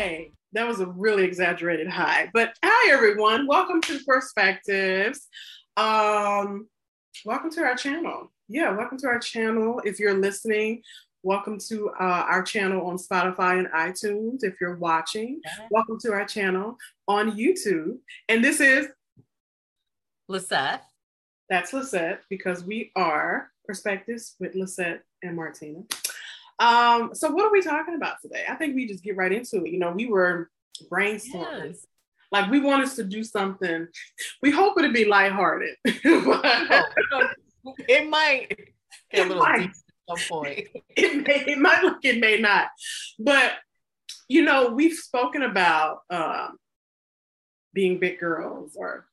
Hi. That was a really exaggerated hi. But hi everyone. Welcome to Perspectives. Um, welcome to our channel. Yeah, welcome to our channel. If you're listening, welcome to uh, our channel on Spotify and iTunes. If you're watching, welcome to our channel on YouTube. And this is Lisette. That's Lisette because we are Perspectives with Lisette and Martina. Um, so what are we talking about today? I think we just get right into it. You know, we were brainstorming. Yes. Like we want us to do something. We hope it'd be lighthearted. but it might get a little might. deep at some point. It may, it might look, it may not. But you know, we've spoken about um, being big girls or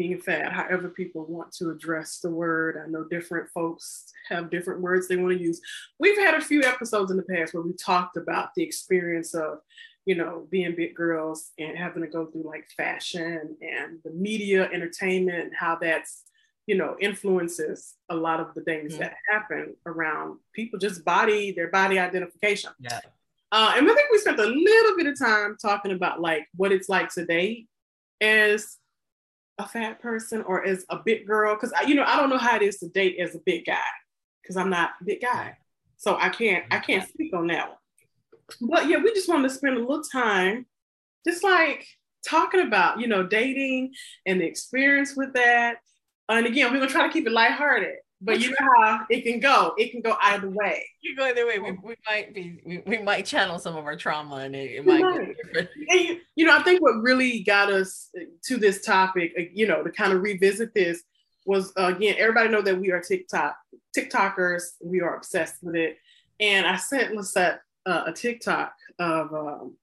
being fat, however people want to address the word. I know different folks have different words they want to use. We've had a few episodes in the past where we talked about the experience of, you know, being big girls and having to go through like fashion and the media, entertainment, and how that's, you know, influences a lot of the things mm-hmm. that happen around people, just body, their body identification. Yeah. Uh, and I think we spent a little bit of time talking about like what it's like today as a fat person or as a big girl because you know I don't know how it is to date as a big guy because I'm not a big guy, so I can't I can't speak on that one. But yeah, we just wanted to spend a little time, just like talking about you know dating and the experience with that. And again, we're gonna try to keep it lighthearted but you know how it can go. It can go either way. You go either way. We, we might be we, we might channel some of our trauma and it, it might different. You, you, know, I think what really got us to this topic, uh, you know, to kind of revisit this was uh, again, everybody know that we are TikTok TikTokers. We are obsessed with it. And I sent Lisette uh, a TikTok of um,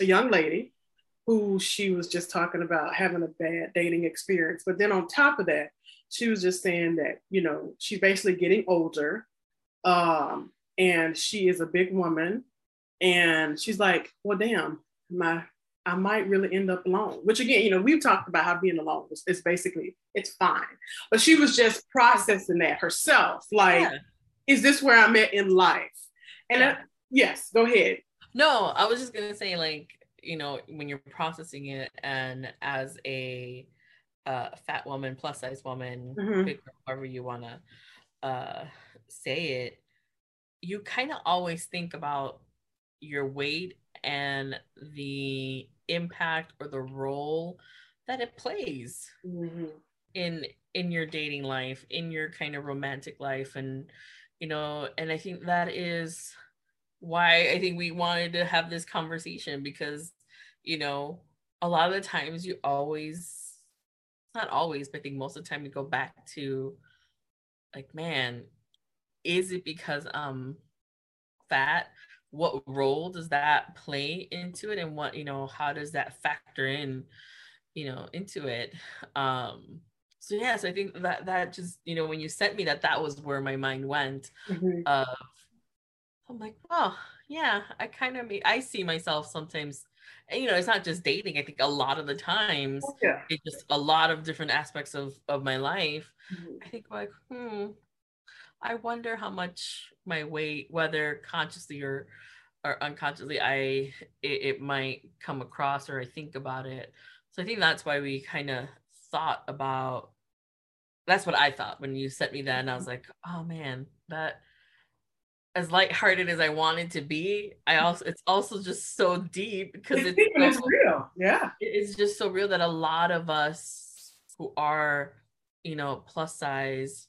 a young lady who she was just talking about having a bad dating experience. But then on top of that, she was just saying that you know she's basically getting older um, and she is a big woman and she's like well damn my i might really end up alone which again you know we've talked about how being alone is, is basically it's fine but she was just processing that herself like yeah. is this where i'm at in life and yeah. I, yes go ahead no i was just gonna say like you know when you're processing it and as a uh, fat woman, plus size woman, mm-hmm. big, however you want to uh, say it, you kind of always think about your weight and the impact or the role that it plays mm-hmm. in in your dating life in your kind of romantic life and you know and i think that is why i think we wanted to have this conversation because you know a lot of the times you always not always, but I think most of the time you go back to like, man, is it because I'm fat? What role does that play into it? And what, you know, how does that factor in, you know, into it? Um, so yes, I think that that just, you know, when you sent me that, that was where my mind went mm-hmm. of I'm like, oh yeah, I kind of I see myself sometimes and you know it's not just dating i think a lot of the times oh, yeah. it's just a lot of different aspects of of my life mm-hmm. i think like hmm i wonder how much my weight whether consciously or or unconsciously i it, it might come across or i think about it so i think that's why we kind of thought about that's what i thought when you sent me that and i was mm-hmm. like oh man that as lighthearted as I wanted to be, I also it's also just so deep because it's, it's, it's real. Yeah. It's just so real that a lot of us who are, you know, plus size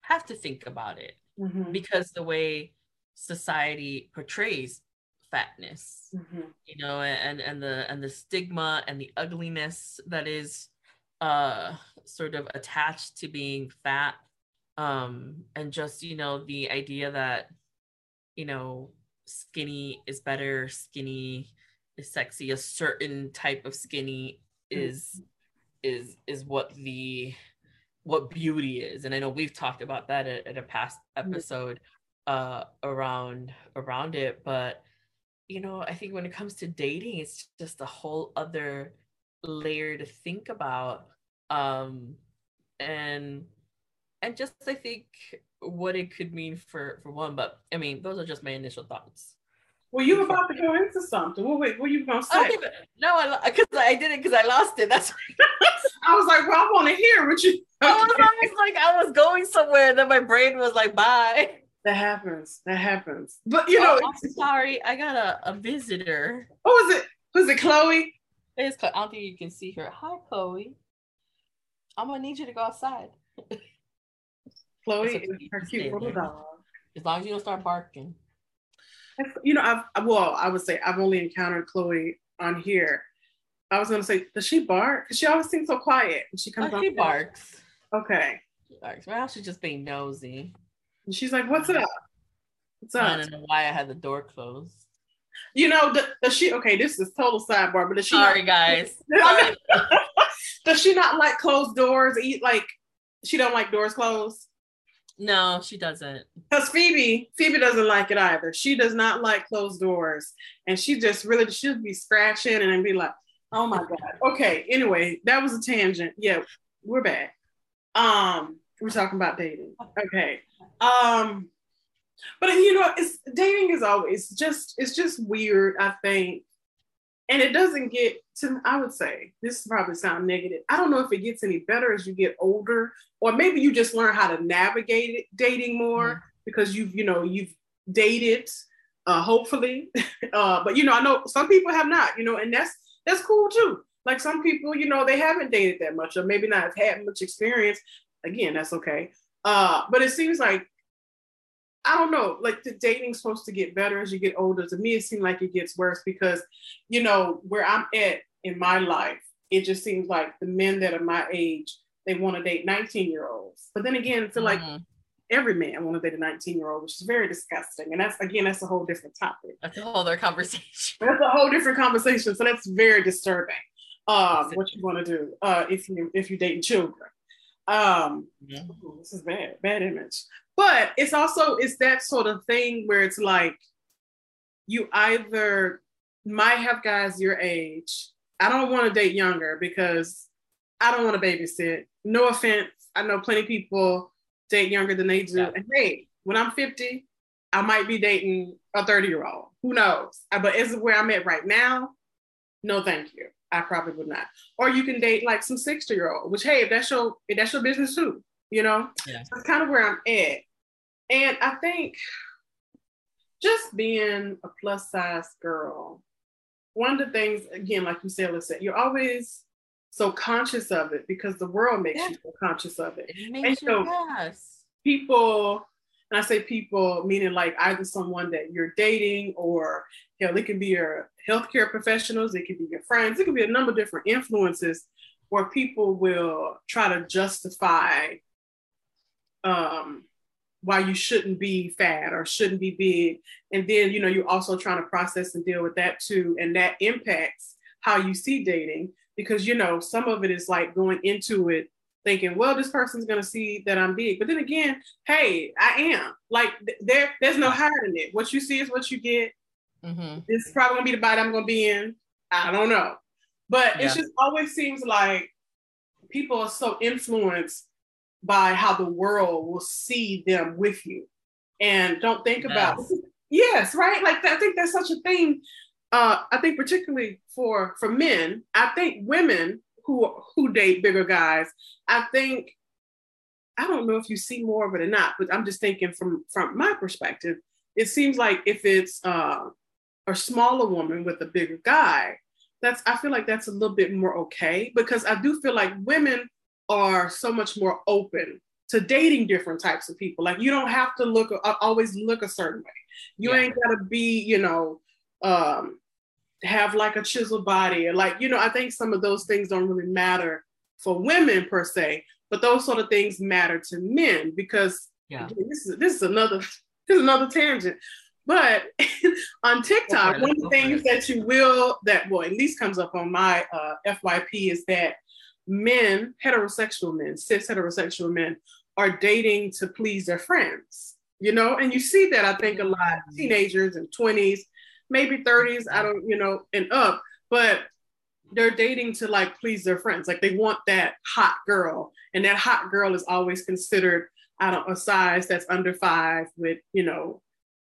have to think about it mm-hmm. because the way society portrays fatness, mm-hmm. you know, and and the and the stigma and the ugliness that is uh sort of attached to being fat um and just you know the idea that you know, skinny is better, skinny is sexy, a certain type of skinny is is is what the what beauty is. And I know we've talked about that at, at a past episode uh around around it, but you know, I think when it comes to dating, it's just a whole other layer to think about. Um and and just I think what it could mean for for one. But I mean, those are just my initial thoughts. Well, you were about to go into something. What, wait, what you gonna say? I even, no, I because I, did it because I lost it. That's. I was like, well, I want to hear what you. I was almost like I was going somewhere, and then my brain was like, bye. That happens. That happens. But you oh, know, oh, I'm sorry. I got a, a visitor. Oh, what was it? Who's it Chloe? It's, I don't think you can see her. Hi, Chloe. I'm gonna need you to go outside. Chloe is her cute little dog. As long as you don't start barking. You know, I've well, I would say I've only encountered Chloe on here. I was gonna say, does she bark? Because she always seems so quiet. And she comes. Oh, she barks. Okay. She barks. Well, she's just being nosy. And she's like, "What's up? What's up?" I don't know why I had the door closed. You know, does she? Okay, this is total sidebar, but does she? Sorry, not, guys. Sorry. does she not like closed doors? Eat like she don't like doors closed. No, she doesn't. Because Phoebe, Phoebe doesn't like it either. She does not like closed doors, and she just really should be scratching and be like, "Oh my god." Okay. Anyway, that was a tangent. Yeah, we're back. Um, we're talking about dating. Okay. Um, but you know, it's dating is always just it's just weird. I think, and it doesn't get to. I would say this probably sound negative. I don't know if it gets any better as you get older, or maybe you just learn how to navigate it, dating more mm-hmm. because you've you know you've dated. Uh, hopefully, uh, but you know, I know some people have not. You know, and that's that's cool too. Like some people, you know, they haven't dated that much, or maybe not have had much experience. Again, that's okay. Uh, but it seems like I don't know, like the dating's supposed to get better as you get older. To me, it seems like it gets worse because, you know, where I'm at in my life, it just seems like the men that are my age, they want to date 19 year olds. But then again, I feel mm-hmm. like every man want to date a 19 year old, which is very disgusting. And that's again, that's a whole different topic. That's a whole other conversation. That's a whole different conversation. So that's very disturbing. Um, what you want to do uh, if you if you're dating children. Um, mm-hmm. ooh, this is bad, bad image. But it's also it's that sort of thing where it's like you either might have guys your age. I don't want to date younger because I don't want to babysit. No offense. I know plenty of people date younger than they do. Yeah. And hey, when I'm 50, I might be dating a 30 year old. Who knows? But is where I'm at right now? No, thank you. I probably would not. Or you can date like some 60 year old, which hey, if that's your if that's your business too, you know? Yeah. That's kind of where I'm at. And I think just being a plus size girl, one of the things, again, like you said, said, you're always so conscious of it because the world makes yeah. you so conscious of it. it makes and so yes. people, and I say people, meaning like either someone that you're dating or you know, it can be your healthcare professionals, it can be your friends, it can be a number of different influences where people will try to justify um, why you shouldn't be fat or shouldn't be big. And then, you know, you're also trying to process and deal with that too. And that impacts how you see dating because, you know, some of it is like going into it thinking, well, this person's going to see that I'm big. But then again, hey, I am. Like, there, there's no hiding it. What you see is what you get. Mm-hmm. This is probably going to be the body I'm going to be in. I don't know. But yeah. it just always seems like people are so influenced by how the world will see them with you. And don't think yes. about yes, right? Like I think that's such a thing. Uh, I think particularly for for men, I think women who who date bigger guys, I think I don't know if you see more of it or not, but I'm just thinking from from my perspective, it seems like if it's uh, a smaller woman with a bigger guy, that's I feel like that's a little bit more okay because I do feel like women are so much more open to dating different types of people. Like you don't have to look uh, always look a certain way. You yeah. ain't gotta be, you know, um, have like a chiseled body or like, you know, I think some of those things don't really matter for women per se, but those sort of things matter to men because yeah. this is this is another this is another tangent. But on TikTok, one of the things that you will that well at least comes up on my uh, FYP is that men, heterosexual men, cis heterosexual men, are dating to please their friends, you know? And you see that, I think, a lot, mm-hmm. teenagers and 20s, maybe 30s, I don't, you know, and up, but they're dating to like please their friends. Like they want that hot girl, and that hot girl is always considered, I don't, a size that's under five with, you know,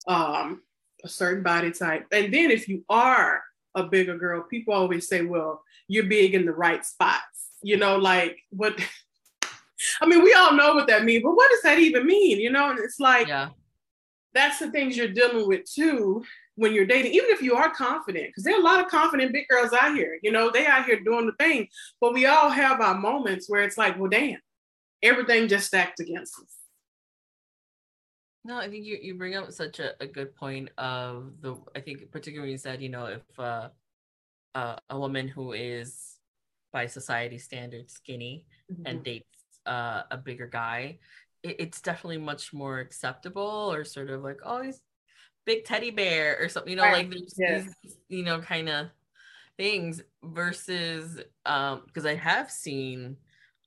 um, a certain body type. And then if you are a bigger girl, people always say, well, you're big in the right spots. You know, like what I mean, we all know what that means, but what does that even mean? You know, and it's like yeah. That's the things you're dealing with too when you're dating, even if you are confident, because there are a lot of confident big girls out here, you know, they out here doing the thing, but we all have our moments where it's like, well, damn, everything just stacked against us. No, I think you, you bring up such a, a good point of the, I think particularly you said, you know, if uh, uh, a woman who is by society standards skinny mm-hmm. and dates uh, a bigger guy, it, it's definitely much more acceptable or sort of like, oh, he's big teddy bear or something, you know, right. like there's yes. these, you know, kind of things versus um because I have seen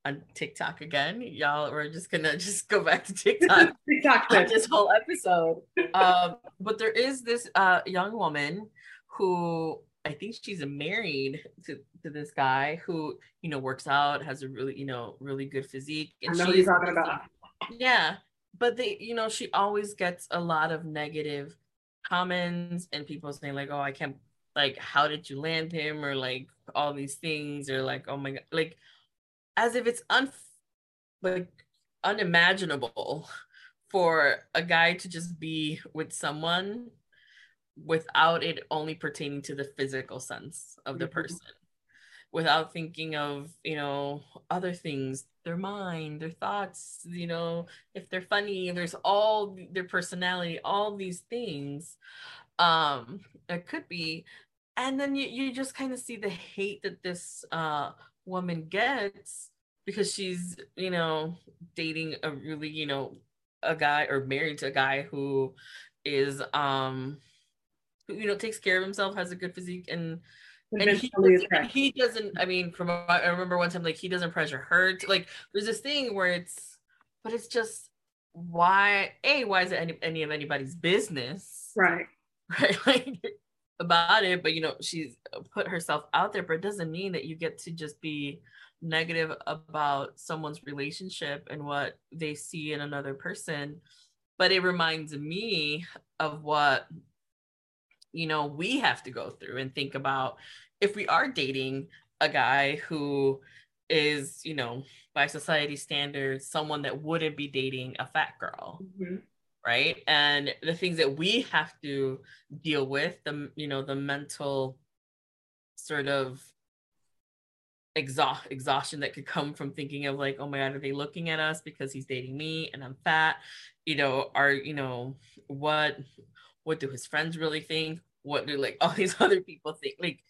on TikTok again. Y'all, we're just gonna just go back to TikTok, TikTok this whole episode. um, but there is this uh young woman who I think she's married to, to this guy who, you know, works out, has a really, you know, really good physique. And I know she's talking about. Yeah. But they, you know, she always gets a lot of negative comments and people saying like, oh, I can't like how did you land him or like all these things or like oh my god like as if it's un like unimaginable for a guy to just be with someone without it only pertaining to the physical sense of the mm-hmm. person without thinking of you know other things their mind their thoughts you know if they're funny there's all their personality all these things um it could be. And then you, you just kind of see the hate that this uh woman gets because she's you know dating a really you know a guy or married to a guy who is um who you know takes care of himself has a good physique and and he, doesn't, he doesn't i mean from i remember one time like he doesn't pressure her to, like there's this thing where it's but it's just why a why is it any, any of anybody's business? Right. Right like about it but you know she's put herself out there but it doesn't mean that you get to just be negative about someone's relationship and what they see in another person. But it reminds me of what you know we have to go through and think about if we are dating a guy who is you know by society standards someone that wouldn't be dating a fat girl mm-hmm. right and the things that we have to deal with the you know the mental sort of exhaust exhaustion that could come from thinking of like oh my god are they looking at us because he's dating me and i'm fat you know are you know what what do his friends really think? What do like all these other people think? Like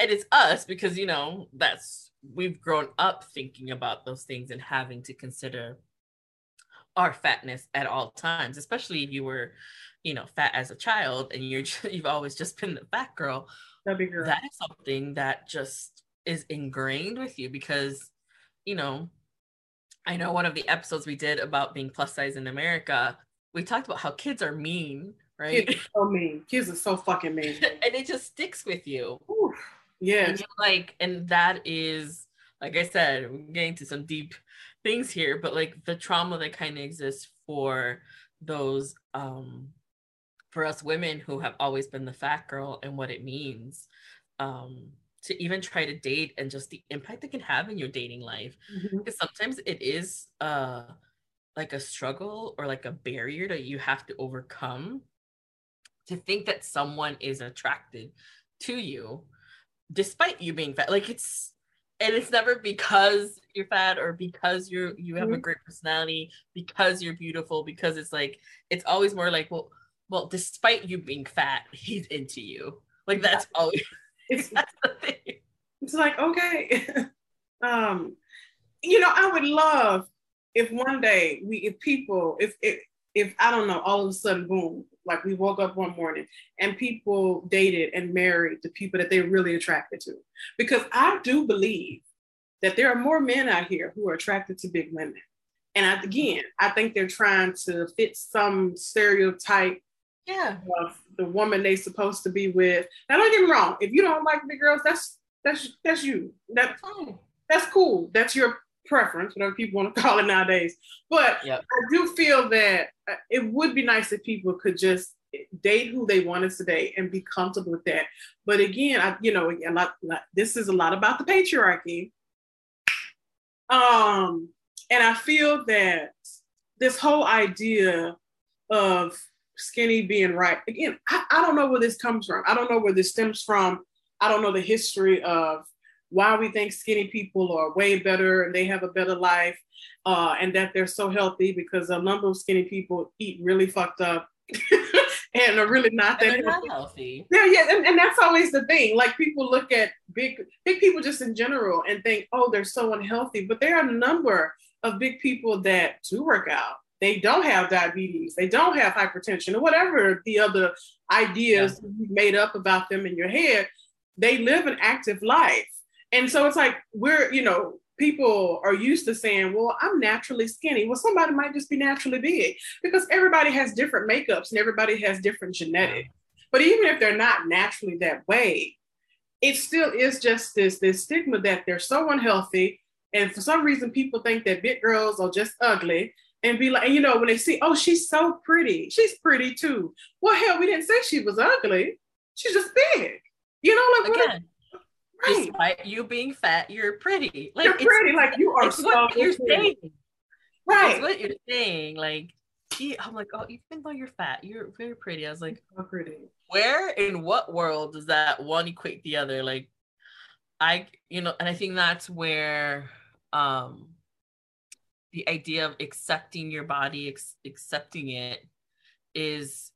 and it's us because you know that's we've grown up thinking about those things and having to consider our fatness at all times especially if you were you know fat as a child and you're just, you've always just been the fat girl. Girl. that is something that just is ingrained with you because you know i know one of the episodes we did about being plus size in america we talked about how kids are mean right? kids are so mean. Kids are so fucking mean. And it just sticks with you. Yeah. And like and that is like i said we're getting to some deep things here but like the trauma that kind of exists for those um for us women who have always been the fat girl and what it means um to even try to date and just the impact it can have in your dating life. Mm-hmm. because sometimes it is uh like a struggle or like a barrier that you have to overcome to think that someone is attracted to you despite you being fat like it's and it's never because you're fat or because you're you have mm-hmm. a great personality because you're beautiful because it's like it's always more like well well despite you being fat he's into you like that's always it's, that's the thing. it's like okay um you know i would love if one day we if people if if if i don't know all of a sudden boom like we woke up one morning and people dated and married the people that they're really attracted to. Because I do believe that there are more men out here who are attracted to big women. And again, I think they're trying to fit some stereotype yeah. of the woman they're supposed to be with. Now, don't get me wrong. If you don't like big girls, that's that's that's you. That's that's cool. That's your preference, whatever people want to call it nowadays. But yep. I do feel that it would be nice if people could just date who they wanted to date and be comfortable with that. But again, I, you know, a lot, this is a lot about the patriarchy. Um, and I feel that this whole idea of skinny being right, again, I, I don't know where this comes from. I don't know where this stems from. I don't know the history of why we think skinny people are way better and they have a better life uh, and that they're so healthy because a number of skinny people eat really fucked up and are really not that healthy. healthy. Yeah, yeah, and, and that's always the thing. Like people look at big big people just in general and think, oh, they're so unhealthy. But there are a number of big people that do work out. They don't have diabetes, they don't have hypertension, or whatever the other ideas yeah. you made up about them in your head. They live an active life. And so it's like we're, you know, people are used to saying, well, I'm naturally skinny. Well, somebody might just be naturally big because everybody has different makeups and everybody has different genetics. But even if they're not naturally that way, it still is just this, this stigma that they're so unhealthy. And for some reason, people think that big girls are just ugly and be like, you know, when they see, oh, she's so pretty, she's pretty too. Well, hell, we didn't say she was ugly. She's just big. You know, like Again, Right. Despite you being fat, you're pretty. Like you're pretty. Like you are. so what you're saying. Right. It's what you're saying. Like I'm like, oh, even though you're fat, you're very pretty. I was like, so pretty. Where in what world does that one equate the other? Like, I, you know, and I think that's where um the idea of accepting your body, ex- accepting it is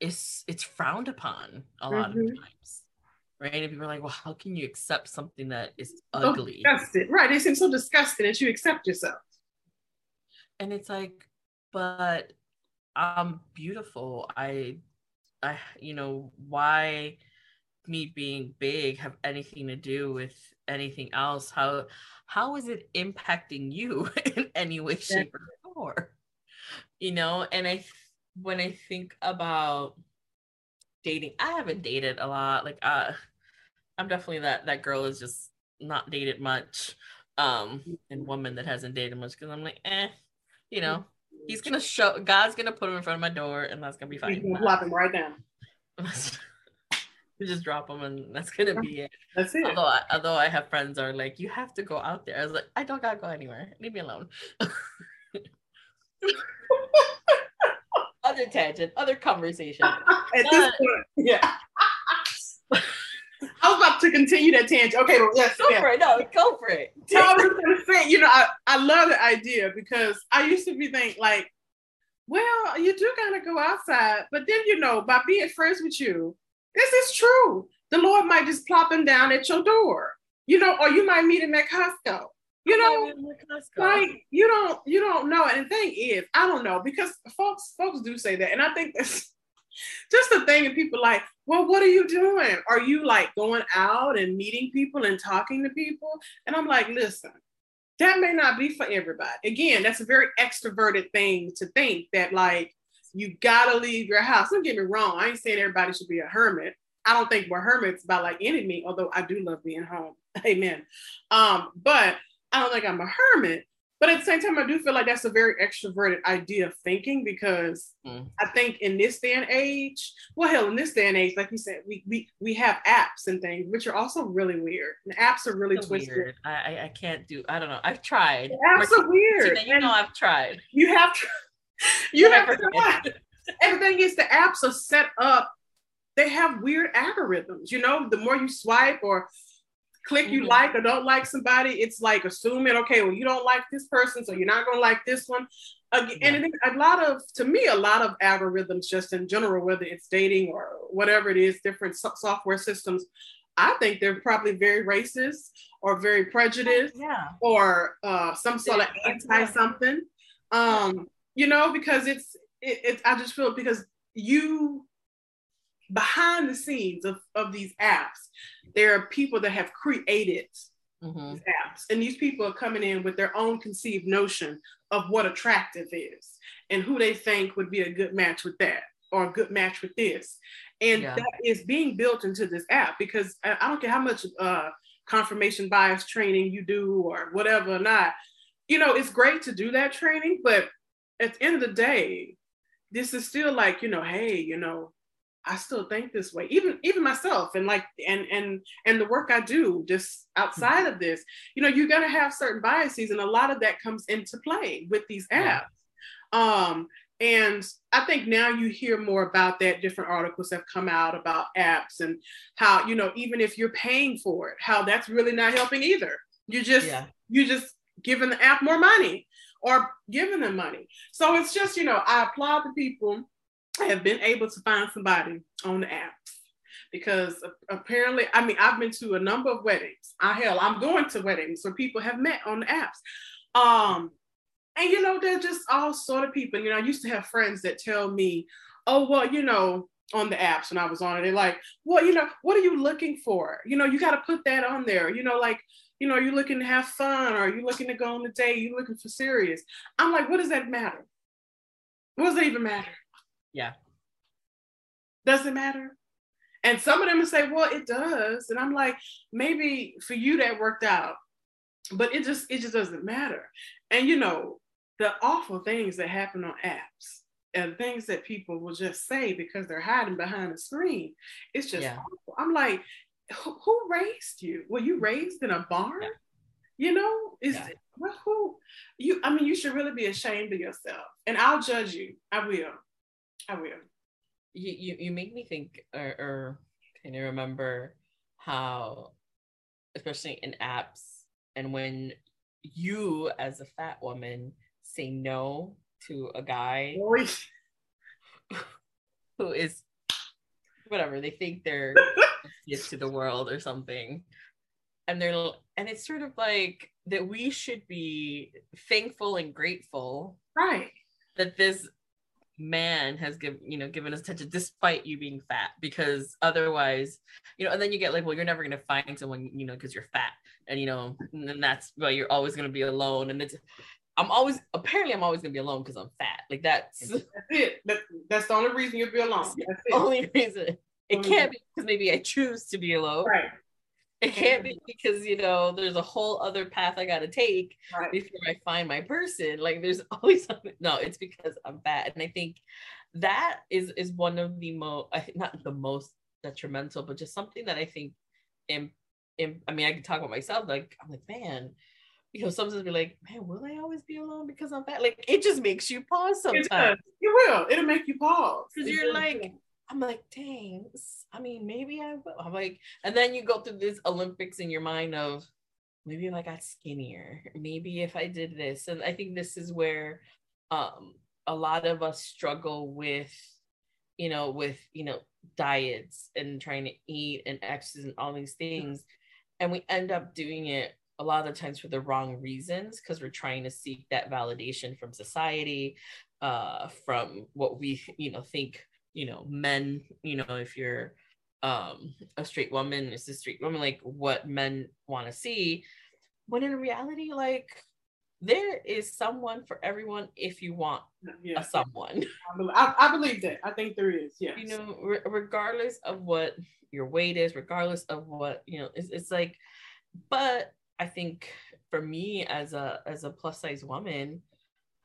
is it's frowned upon a lot mm-hmm. of times right? And people are like, well, how can you accept something that is ugly? So disgusting. Right. They seem so disgusting that you accept yourself. And it's like, but I'm beautiful. I I you know, why me being big have anything to do with anything else? How how is it impacting you in any way, shape, or form? You know, and I when I think about dating, I haven't dated a lot. Like uh I'm definitely that that girl is just not dated much, um, and woman that hasn't dated much because I'm like, eh, you know, he's gonna show God's gonna put him in front of my door, and that's gonna be fine. He's gonna him right down. you just drop him, and that's gonna be it. That's it. Although, I, although I have friends are like, you have to go out there. I was like, I don't gotta go anywhere. Leave me alone. other tangent, other conversation. At this point, yeah. I was about to continue that tangent. Okay, yes, go yeah. for it. No, go for it. No, I was gonna say, you know, I, I love the idea because I used to be think like, well, you do kind of go outside, but then you know, by being friends with you, this is true. The Lord might just plop him down at your door, you know, or you might meet him at Costco. You know, like you don't you don't know. And the thing is, I don't know because folks folks do say that, and I think that's just the thing. And people like, well, what are you doing? Are you like going out and meeting people and talking to people? And I'm like, listen, that may not be for everybody. Again, that's a very extroverted thing to think that like you gotta leave your house. Don't get me wrong. I ain't saying everybody should be a hermit. I don't think we're hermits by like any means, although I do love being home. Amen. Um, but I don't think I'm a hermit. But at the same time, I do feel like that's a very extroverted idea of thinking because mm. I think in this day and age, well, hell, in this day and age, like you said, we we we have apps and things, which are also really weird. And apps are really so twisted. Weird. I I can't do. I don't know. I've tried. The apps are weird. You know, I've tried. You have. To, you have tried. and the thing is, the apps are set up. They have weird algorithms. You know, the more you swipe or click you mm-hmm. like or don't like somebody, it's like assuming, okay, well, you don't like this person, so you're not going to like this one. Again. And a lot of, to me, a lot of algorithms, just in general, whether it's dating or whatever it is, different so- software systems, I think they're probably very racist or very prejudiced yeah. or uh, some sort of anti something. Um, you know, because it's, it, it, I just feel because you behind the scenes of, of these apps, there are people that have created mm-hmm. these apps. And these people are coming in with their own conceived notion of what attractive is and who they think would be a good match with that or a good match with this. And yeah. that is being built into this app because I, I don't care how much uh, confirmation bias training you do or whatever or not. You know, it's great to do that training, but at the end of the day, this is still like, you know, hey, you know, I still think this way, even even myself, and like and and and the work I do just outside of this, you know, you're gonna have certain biases, and a lot of that comes into play with these apps. Um, and I think now you hear more about that. Different articles have come out about apps and how you know even if you're paying for it, how that's really not helping either. You just yeah. you just giving the app more money or giving them money. So it's just you know I applaud the people have been able to find somebody on the apps because apparently, I mean, I've been to a number of weddings. I hell, I'm going to weddings where people have met on the apps. Um, and you know, they're just all sort of people. You know, I used to have friends that tell me, oh, well, you know, on the apps when I was on it, they're like, well, you know, what are you looking for? You know, you got to put that on there. You know, like, you know, are you looking to have fun or are you looking to go on a date? Are you looking for serious? I'm like, what does that matter? What does that even matter? Yeah. Does it matter? And some of them will say, well, it does. And I'm like, maybe for you that worked out, but it just it just doesn't matter. And you know, the awful things that happen on apps and things that people will just say because they're hiding behind a screen. It's just yeah. awful. I'm like, who, who, raised you? Were you raised in a barn? Yeah. You know, is yeah. well, who you I mean, you should really be ashamed of yourself. And I'll judge you. I will. I will. You? You, you make me think or, or can you remember how especially in apps and when you as a fat woman say no to a guy who is whatever they think they're to the world or something. And they're and it's sort of like that we should be thankful and grateful right. that this man has given you know given us attention despite you being fat because otherwise you know and then you get like well you're never going to find someone you know because you're fat. And you know and that's why you're always going to be alone. And it's i'm always apparently i'm always going to be alone because i'm fat. Like that's that's it. That, that's the only reason you'll be alone. That's the only reason. It can't be because maybe i choose to be alone. Right it can't be because you know there's a whole other path I got to take right. before I find my person. Like there's always something. No, it's because I'm fat, and I think that is is one of the most. Not the most detrimental, but just something that I think. In, in, I mean, I can talk about myself. Like I'm like, man, you know, sometimes be like, man, will I always be alone because I'm fat? Like it just makes you pause sometimes. It, it will. It'll make you pause. Because you're like, I'm like, dang, I mean, maybe I will. I'm like, and then you go through this Olympics in your mind of maybe if I got skinnier, maybe if I did this. And I think this is where um a lot of us struggle with, you know, with, you know, diets and trying to eat and exercise and all these things. And we end up doing it a lot of the times for the wrong reasons because we're trying to seek that validation from society, uh, from what we, you know, think you know men you know if you're um a straight woman is a straight woman like what men want to see. When in reality like there is someone for everyone if you want yeah. a someone. I believe, I, I believe, that. I think there is yeah you know re- regardless of what your weight is regardless of what you know it's, it's like but i think for me as a as a plus size woman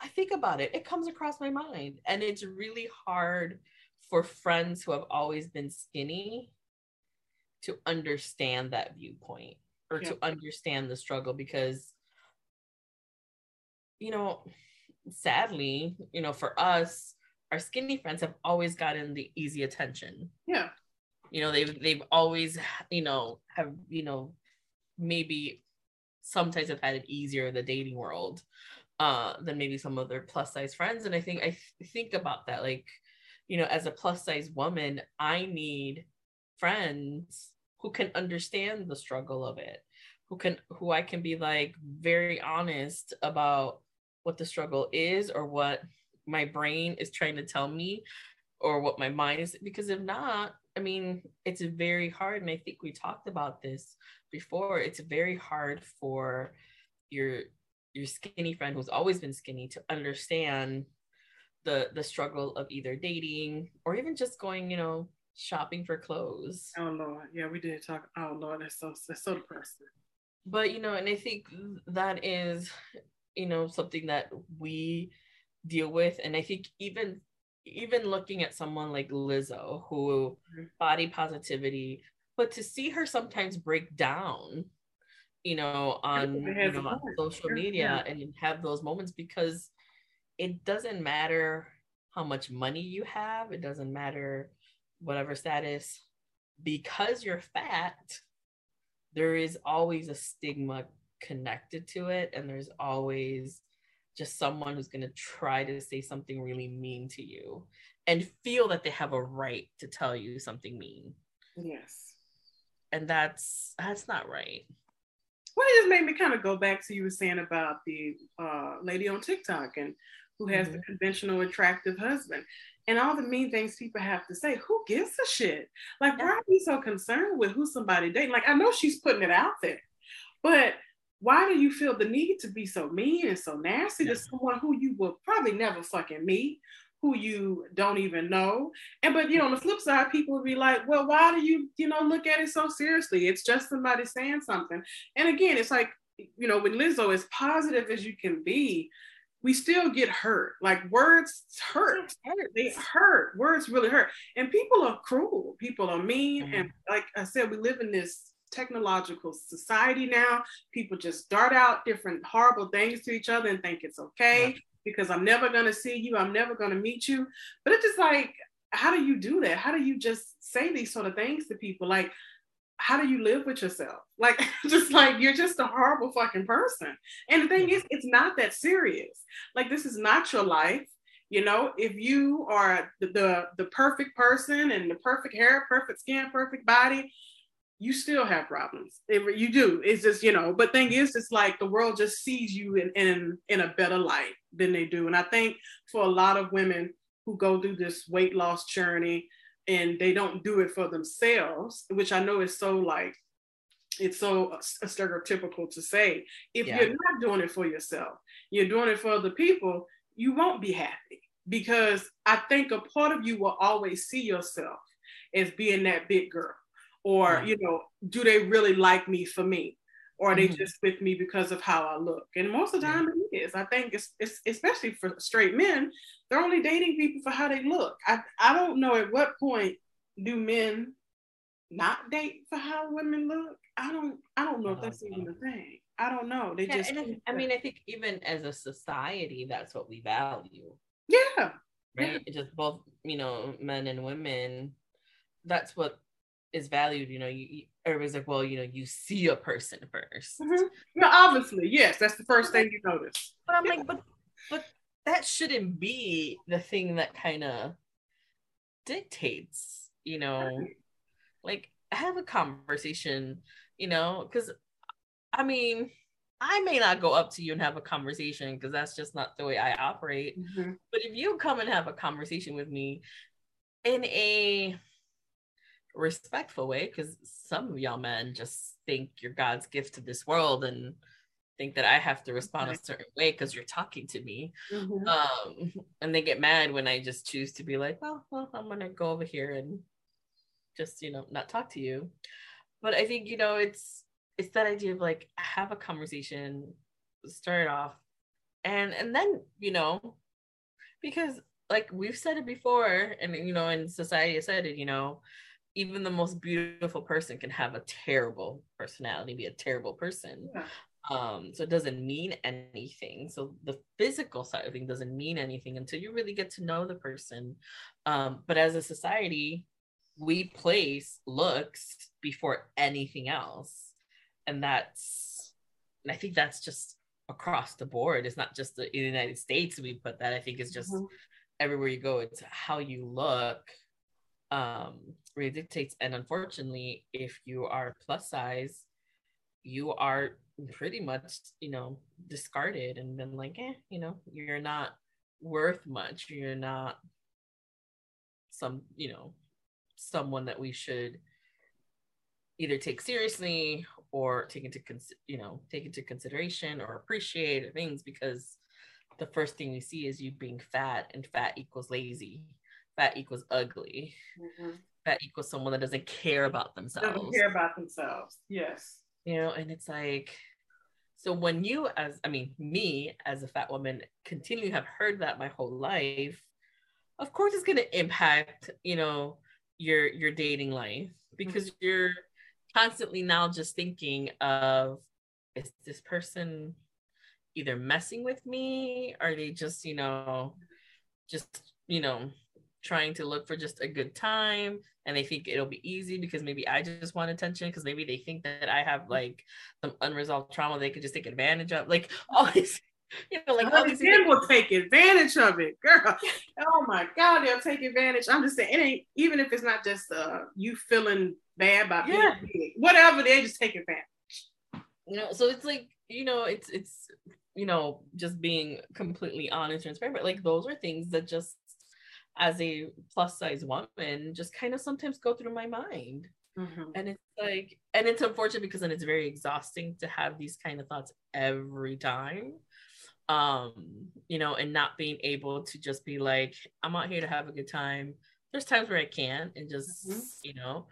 i think about it. It comes across my mind and it's really hard for friends who have always been skinny to understand that viewpoint or yeah. to understand the struggle because you know sadly you know for us our skinny friends have always gotten the easy attention. Yeah. You know they've they've always you know have you know maybe sometimes have had it easier in the dating world uh than maybe some of their plus size friends. And i think i th- think about that like you know, as a plus size woman, I need friends who can understand the struggle of it, who can, who I can be like very honest about what the struggle is or what my brain is trying to tell me or what my mind is. Because if not, I mean, it's very hard. And I think we talked about this before. It's very hard for your your skinny friend who's always been skinny to understand the the struggle of either dating or even just going, you know, shopping for clothes. Oh Lord, yeah, we did talk. Oh Lord, that's so that's so depressing. But you know, and I think that is, you know, something that we deal with, and I think even even looking at someone like Lizzo, who mm-hmm. body positivity, but to see her sometimes break down, you know, on, you know, on social media yeah. and have those moments because it doesn't matter how much money you have, it doesn't matter whatever status, because you're fat, there is always a stigma connected to it, and there's always just someone who's going to try to say something really mean to you and feel that they have a right to tell you something mean. Yes. And that's that's not right. Well, it just made me kind of go back to you were saying about the uh, lady on TikTok and who has mm-hmm. the conventional attractive husband and all the mean things people have to say. Who gives a shit? Like, why are we so concerned with who somebody dating? Like, I know she's putting it out there, but why do you feel the need to be so mean and so nasty yeah. to someone who you will probably never fucking meet, who you don't even know? And but you know, on the flip side, people will be like, well, why do you, you know, look at it so seriously? It's just somebody saying something. And again, it's like, you know, when Lizzo, as positive as you can be, we still get hurt. Like words hurt. They hurt. Words really hurt. And people are cruel. People are mean. Mm-hmm. And like I said, we live in this technological society now. People just dart out different horrible things to each other and think it's okay because I'm never gonna see you, I'm never gonna meet you. But it's just like, how do you do that? How do you just say these sort of things to people? Like, how do you live with yourself? Like, just like you're just a horrible fucking person. And the thing is, it's not that serious. Like, this is not your life. You know, if you are the, the, the perfect person and the perfect hair, perfect skin, perfect body, you still have problems. It, you do. It's just, you know, but thing is, it's like the world just sees you in, in, in a better light than they do. And I think for a lot of women who go through this weight loss journey and they don't do it for themselves, which I know is so like, it's so stereotypical to say. If yeah. you're not doing it for yourself, you're doing it for other people, you won't be happy because I think a part of you will always see yourself as being that big girl or yeah. you know do they really like me for me or are they mm-hmm. just with me because of how i look. And most of the time yeah. it is. I think it's, it's especially for straight men they're only dating people for how they look. I, I don't know at what point do men not date for how women look? I don't i don't know if that's even a thing. I don't know. They yeah, just I, I mean i think even as a society that's what we value. Yeah. Right? Yeah. just both you know men and women that's what is valued, you know, you, you everybody's like, well, you know, you see a person 1st mm-hmm. No, obviously, yes, that's the first thing you notice. But I'm like, but but that shouldn't be the thing that kind of dictates, you know, like have a conversation, you know, because I mean, I may not go up to you and have a conversation because that's just not the way I operate. Mm-hmm. But if you come and have a conversation with me in a respectful way because some of y'all men just think you're God's gift to this world and think that I have to respond a certain way because you're talking to me. Mm-hmm. Um, and they get mad when I just choose to be like, well, well, I'm gonna go over here and just, you know, not talk to you. But I think, you know, it's it's that idea of like have a conversation, start off, and and then, you know, because like we've said it before, and you know, in society has said it, you know, even the most beautiful person can have a terrible personality, be a terrible person. Yeah. Um, so it doesn't mean anything. So the physical side of things doesn't mean anything until you really get to know the person. Um, but as a society, we place looks before anything else. And that's, and I think that's just across the board. It's not just the, in the United States we put that. I think it's just mm-hmm. everywhere you go, it's how you look um, really dictates. And unfortunately, if you are plus size, you are pretty much, you know, discarded and then like, eh, you know, you're not worth much. You're not some, you know, someone that we should either take seriously or take into cons- you know take into consideration or appreciate things because the first thing we see is you being fat and fat equals lazy fat equals ugly. Mm-hmm. Fat equals someone that doesn't care about themselves. Doesn't care about themselves. Yes. You know, and it's like, so when you, as I mean, me as a fat woman, continue have heard that my whole life, of course it's going to impact you know your your dating life because mm-hmm. you're constantly now just thinking of is this person either messing with me are they just you know just you know trying to look for just a good time and they think it'll be easy because maybe I just want attention because maybe they think that I have like some unresolved trauma they could just take advantage of like all these you know like all these men will take advantage of it girl. Oh my god they'll take advantage. I'm just saying it ain't even if it's not just uh you feeling bad about yeah. whatever they just take advantage. You know so it's like you know it's it's you know just being completely honest and transparent but like those are things that just as a plus size woman just kind of sometimes go through my mind. Mm-hmm. And it's like, and it's unfortunate because then it's very exhausting to have these kind of thoughts every time. Um, you know, and not being able to just be like, I'm out here to have a good time. There's times where I can and just, mm-hmm. you know,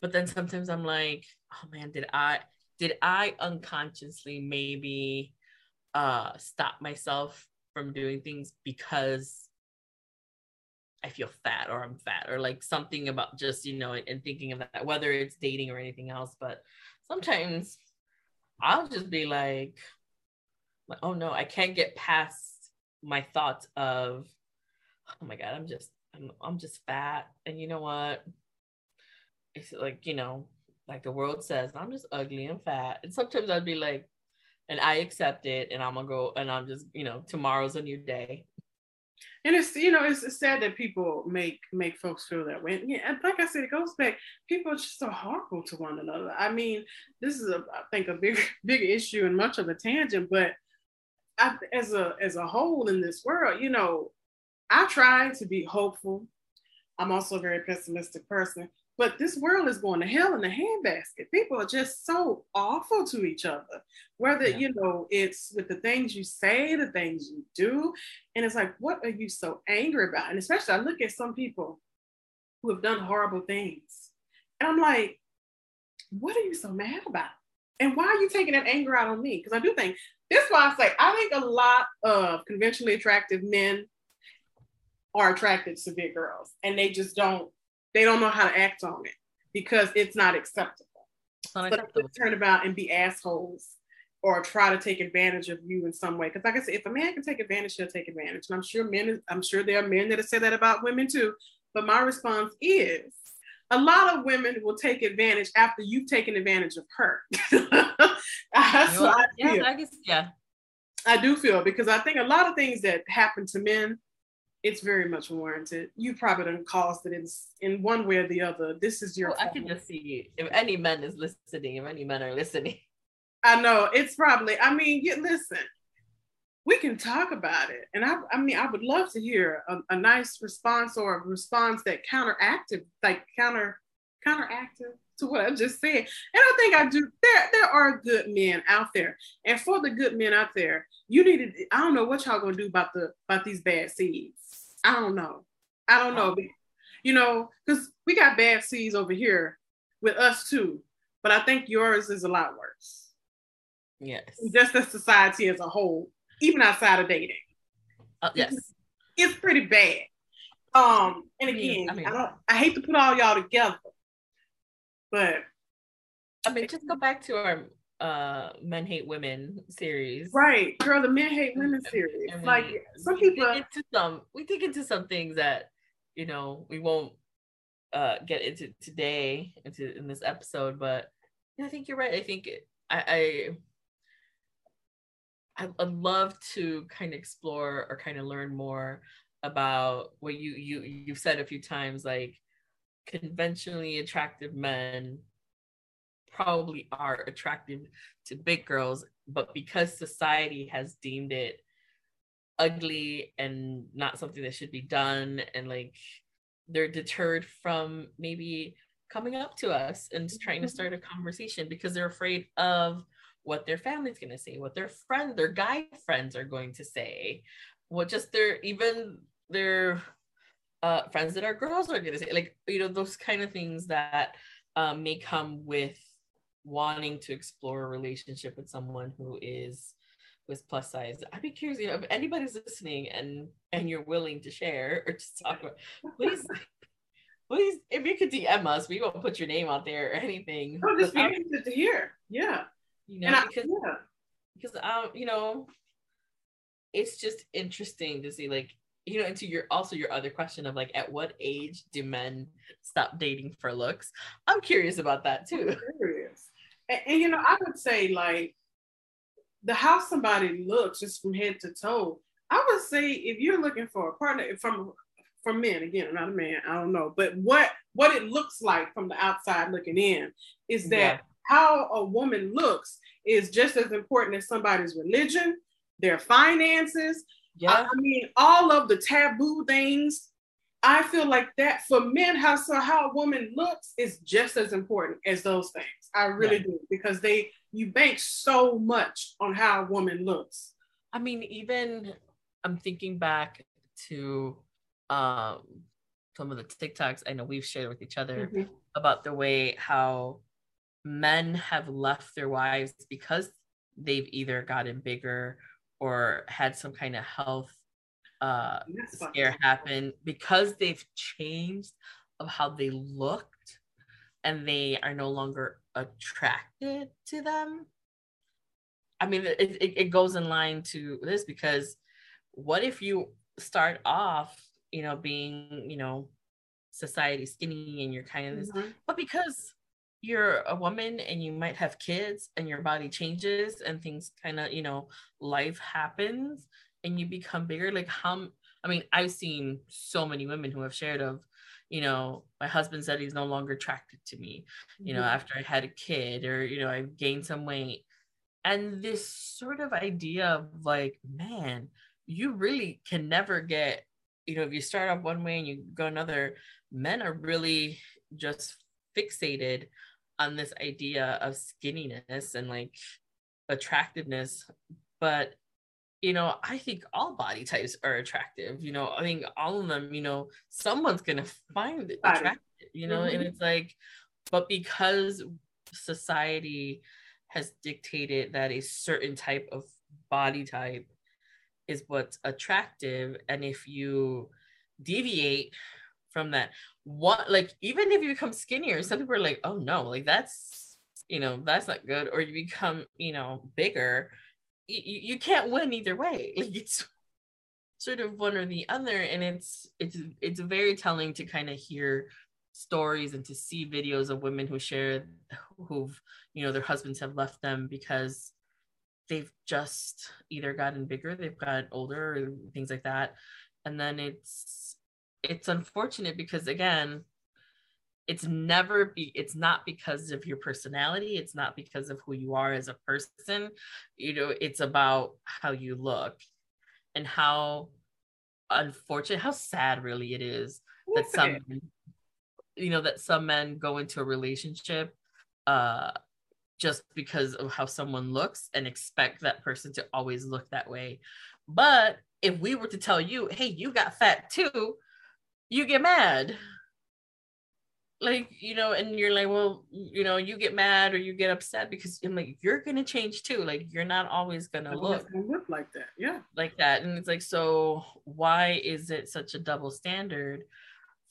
but then sometimes I'm like, oh man, did I did I unconsciously maybe uh stop myself from doing things because I feel fat or I'm fat or like something about just, you know, and thinking of that, whether it's dating or anything else. But sometimes I'll just be like, oh no, I can't get past my thoughts of, oh my God, I'm just, I'm, I'm just fat. And you know what? It's like, you know, like the world says, I'm just ugly and fat. And sometimes I'd be like, and I accept it and I'm gonna go and I'm just, you know, tomorrow's a new day and it's you know it's, it's sad that people make make folks feel that way. And yeah, like I said, it goes back. People are just so horrible to one another. I mean, this is a I think a big big issue and much of a tangent, but I, as a as a whole in this world, you know, I try to be hopeful. I'm also a very pessimistic person, but this world is going to hell in a handbasket. People are just so awful to each other, whether, yeah. you know, it's with the things you say, the things you do. And it's like, what are you so angry about? And especially, I look at some people who have done horrible things. And I'm like, what are you so mad about? And why are you taking that anger out on me? Because I do think this is why I say I think a lot of conventionally attractive men are attracted to big girls and they just don't they don't know how to act on it because it's not acceptable. so turn about and be assholes or try to take advantage of you in some way. Because like I said, if a man can take advantage, he'll take advantage. And I'm sure men, I'm sure there are men that have said that about women too. But my response is a lot of women will take advantage after you've taken advantage of her. That's you know, what I. Yeah, I guess, yeah. I do feel because I think a lot of things that happen to men it's very much warranted. You probably don't caused it in, in one way or the other. This is your. Well, I can just see if any men is listening. If any men are listening, I know it's probably. I mean, you listen. We can talk about it, and I. I mean, I would love to hear a, a nice response or a response that counteractive, like counter, counteractive to what I just said. And I think I do. There, there are good men out there, and for the good men out there, you need to. I don't know what y'all gonna do about the about these bad seeds I don't know. I don't know. You know, because we got bad seeds over here with us too. But I think yours is a lot worse. Yes. Just as society as a whole, even outside of dating. Uh, yes. It's, it's, pretty bad. Um, and again, I, mean, I don't I hate to put all y'all together, but I mean just go back to our uh men hate women series. Right girl the men hate women series. we, like some people dig into some we dig into some things that you know we won't uh get into today into in this episode but yeah, i think you're right. I think i i i'd love to kind of explore or kind of learn more about what you you you've said a few times like conventionally attractive men probably are attractive to big girls, but because society has deemed it ugly and not something that should be done, and like they're deterred from maybe coming up to us and trying to mm-hmm. start a conversation because they're afraid of what their family's going to say, what their friend, their guy friends are going to say, what just their even their uh, friends that are girls are going to say, like you know those kind of things that um, may come with wanting to explore a relationship with someone who is was plus size. I'd be curious, you know, if anybody's listening and and you're willing to share or just talk about, please, please, if you could DM us, we won't put your name out there or anything. Oh, just be interested to hear. Yeah. You know, and because I, yeah. because um, you know, it's just interesting to see like you know, into your also your other question of like at what age do men stop dating for looks? I'm curious about that too. Curious. And, and you know, I would say like the how somebody looks just from head to toe. I would say if you're looking for a partner from from men, again, I'm not a man, I don't know, but what what it looks like from the outside looking in is that yeah. how a woman looks is just as important as somebody's religion, their finances. Yeah. I, I mean, all of the taboo things. I feel like that for men, how so how a woman looks is just as important as those things. I really yeah. do because they you bank so much on how a woman looks. I mean, even I'm thinking back to um, some of the TikToks I know we've shared with each other mm-hmm. about the way how men have left their wives because they've either gotten bigger or had some kind of health uh, scare happen because they've changed of how they looked and they are no longer attracted to them i mean it, it, it goes in line to this because what if you start off you know being you know society skinny and you're kind of this mm-hmm. but because you're a woman and you might have kids and your body changes and things kind of you know life happens and you become bigger like how i mean i've seen so many women who have shared of you know, my husband said he's no longer attracted to me, you know, mm-hmm. after I had a kid or, you know, I've gained some weight. And this sort of idea of like, man, you really can never get, you know, if you start off one way and you go another, men are really just fixated on this idea of skinniness and like attractiveness. But you know, I think all body types are attractive. You know, I think all of them, you know, someone's gonna find it attractive, you know, mm-hmm. and it's like, but because society has dictated that a certain type of body type is what's attractive, and if you deviate from that, what like even if you become skinnier, some people are like, oh no, like that's you know, that's not good, or you become, you know, bigger. You, you can't win either way. Like it's sort of one or the other and it's it's it's very telling to kind of hear stories and to see videos of women who share who've you know their husbands have left them because they've just either gotten bigger they've gotten older things like that. And then it's it's unfortunate because again it's never be it's not because of your personality it's not because of who you are as a person. You know it's about how you look and how unfortunate how sad really it is that some you know that some men go into a relationship uh just because of how someone looks and expect that person to always look that way. But if we were to tell you hey you got fat too you get mad. Like you know and you're like well you know you get mad or you get upset because i'm like you're gonna change too. Like you're not always gonna look, gonna look like that. Yeah. like that. And it's like so why is it such a double standard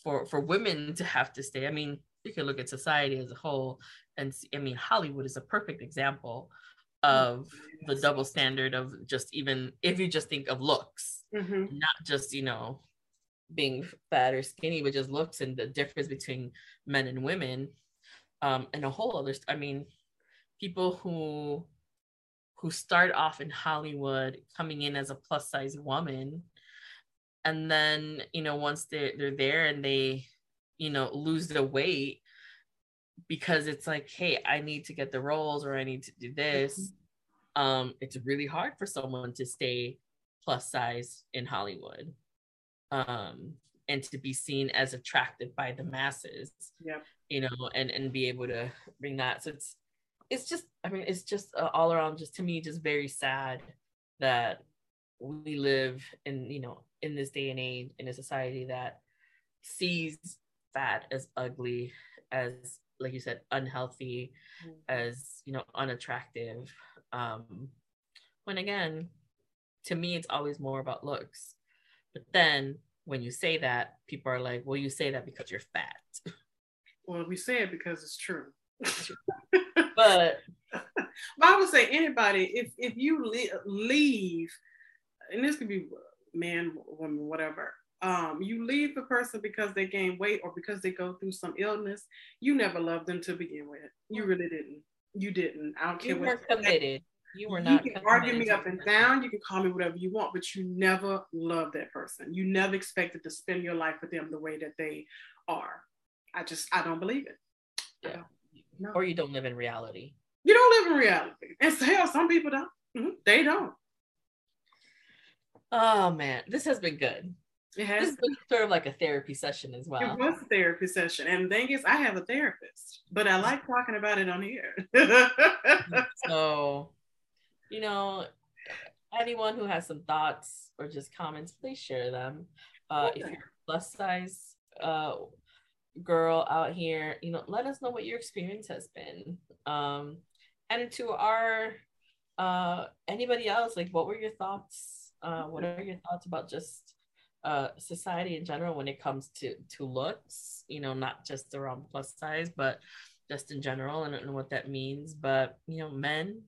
for for women to have to stay? I mean you can look at society as a whole and see, i mean hollywood is a perfect example of the double standard of just even if you just think of looks mm-hmm. not just you know being fat or skinny, but just looks and the difference between men and women. Um, and a whole other, I mean, people who who start off in Hollywood coming in as a plus size woman, and then you know once they're they're there and they you know lose the weight because it's like, hey, I need to get the roles or I need to do this. Mm-hmm. Um, it's really hard for someone to stay plus size in Hollywood um, and to be seen as attractive by the masses. Yeah. You know, and and be able to bring that. So it's it's just I mean it's just uh, all around just to me just very sad that we live in you know in this day and age in a society that sees fat as ugly as like you said unhealthy mm-hmm. as you know unattractive um when again, to me, it's always more about looks. But then when you say that, people are like, well, you say that because you're fat. Well, we say it because it's true. but I would say anybody, if if you leave, and this could be man, woman, whatever. Um, you leave the person because they gain weight or because they go through some illness. You never loved them to begin with. You really didn't. You didn't. I don't care. You were committed. You were not. You can argue me up and down. You can call me whatever you want, but you never love that person. You never expected to spend your life with them the way that they are. I just, I don't believe it. Yeah. No. Or you don't live in reality. You don't live in reality. And so, hell, some people don't. Mm-hmm. They don't. Oh man, this has been good. It has this been sort of like a therapy session as well. It was a therapy session. And the thing is, I have a therapist, but I like talking about it on here. so you know, anyone who has some thoughts or just comments, please share them. Uh, if you're plus size uh, girl out here, you know, let us know what your experience has been. Um, and to our uh, anybody else, like, what were your thoughts? Uh, what are your thoughts about just uh, society in general when it comes to to looks? You know, not just around plus size, but just in general and, and what that means. But you know, men,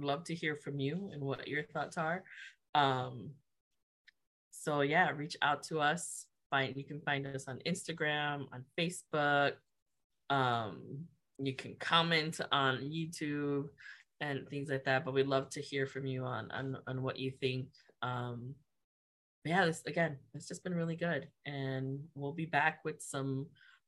love to hear from you and what your thoughts are. Um, so yeah, reach out to us. Find you can find us on Instagram, on Facebook. Um, you can comment on YouTube and things like that. But we'd love to hear from you on on, on what you think. Um, yeah, this again, it's just been really good, and we'll be back with some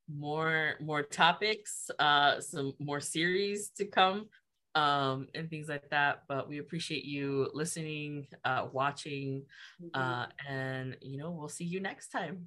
more more topics, uh, some more series to come um, and things like that. But we appreciate you listening, uh, watching, mm-hmm. uh, and you know, we'll see you next time.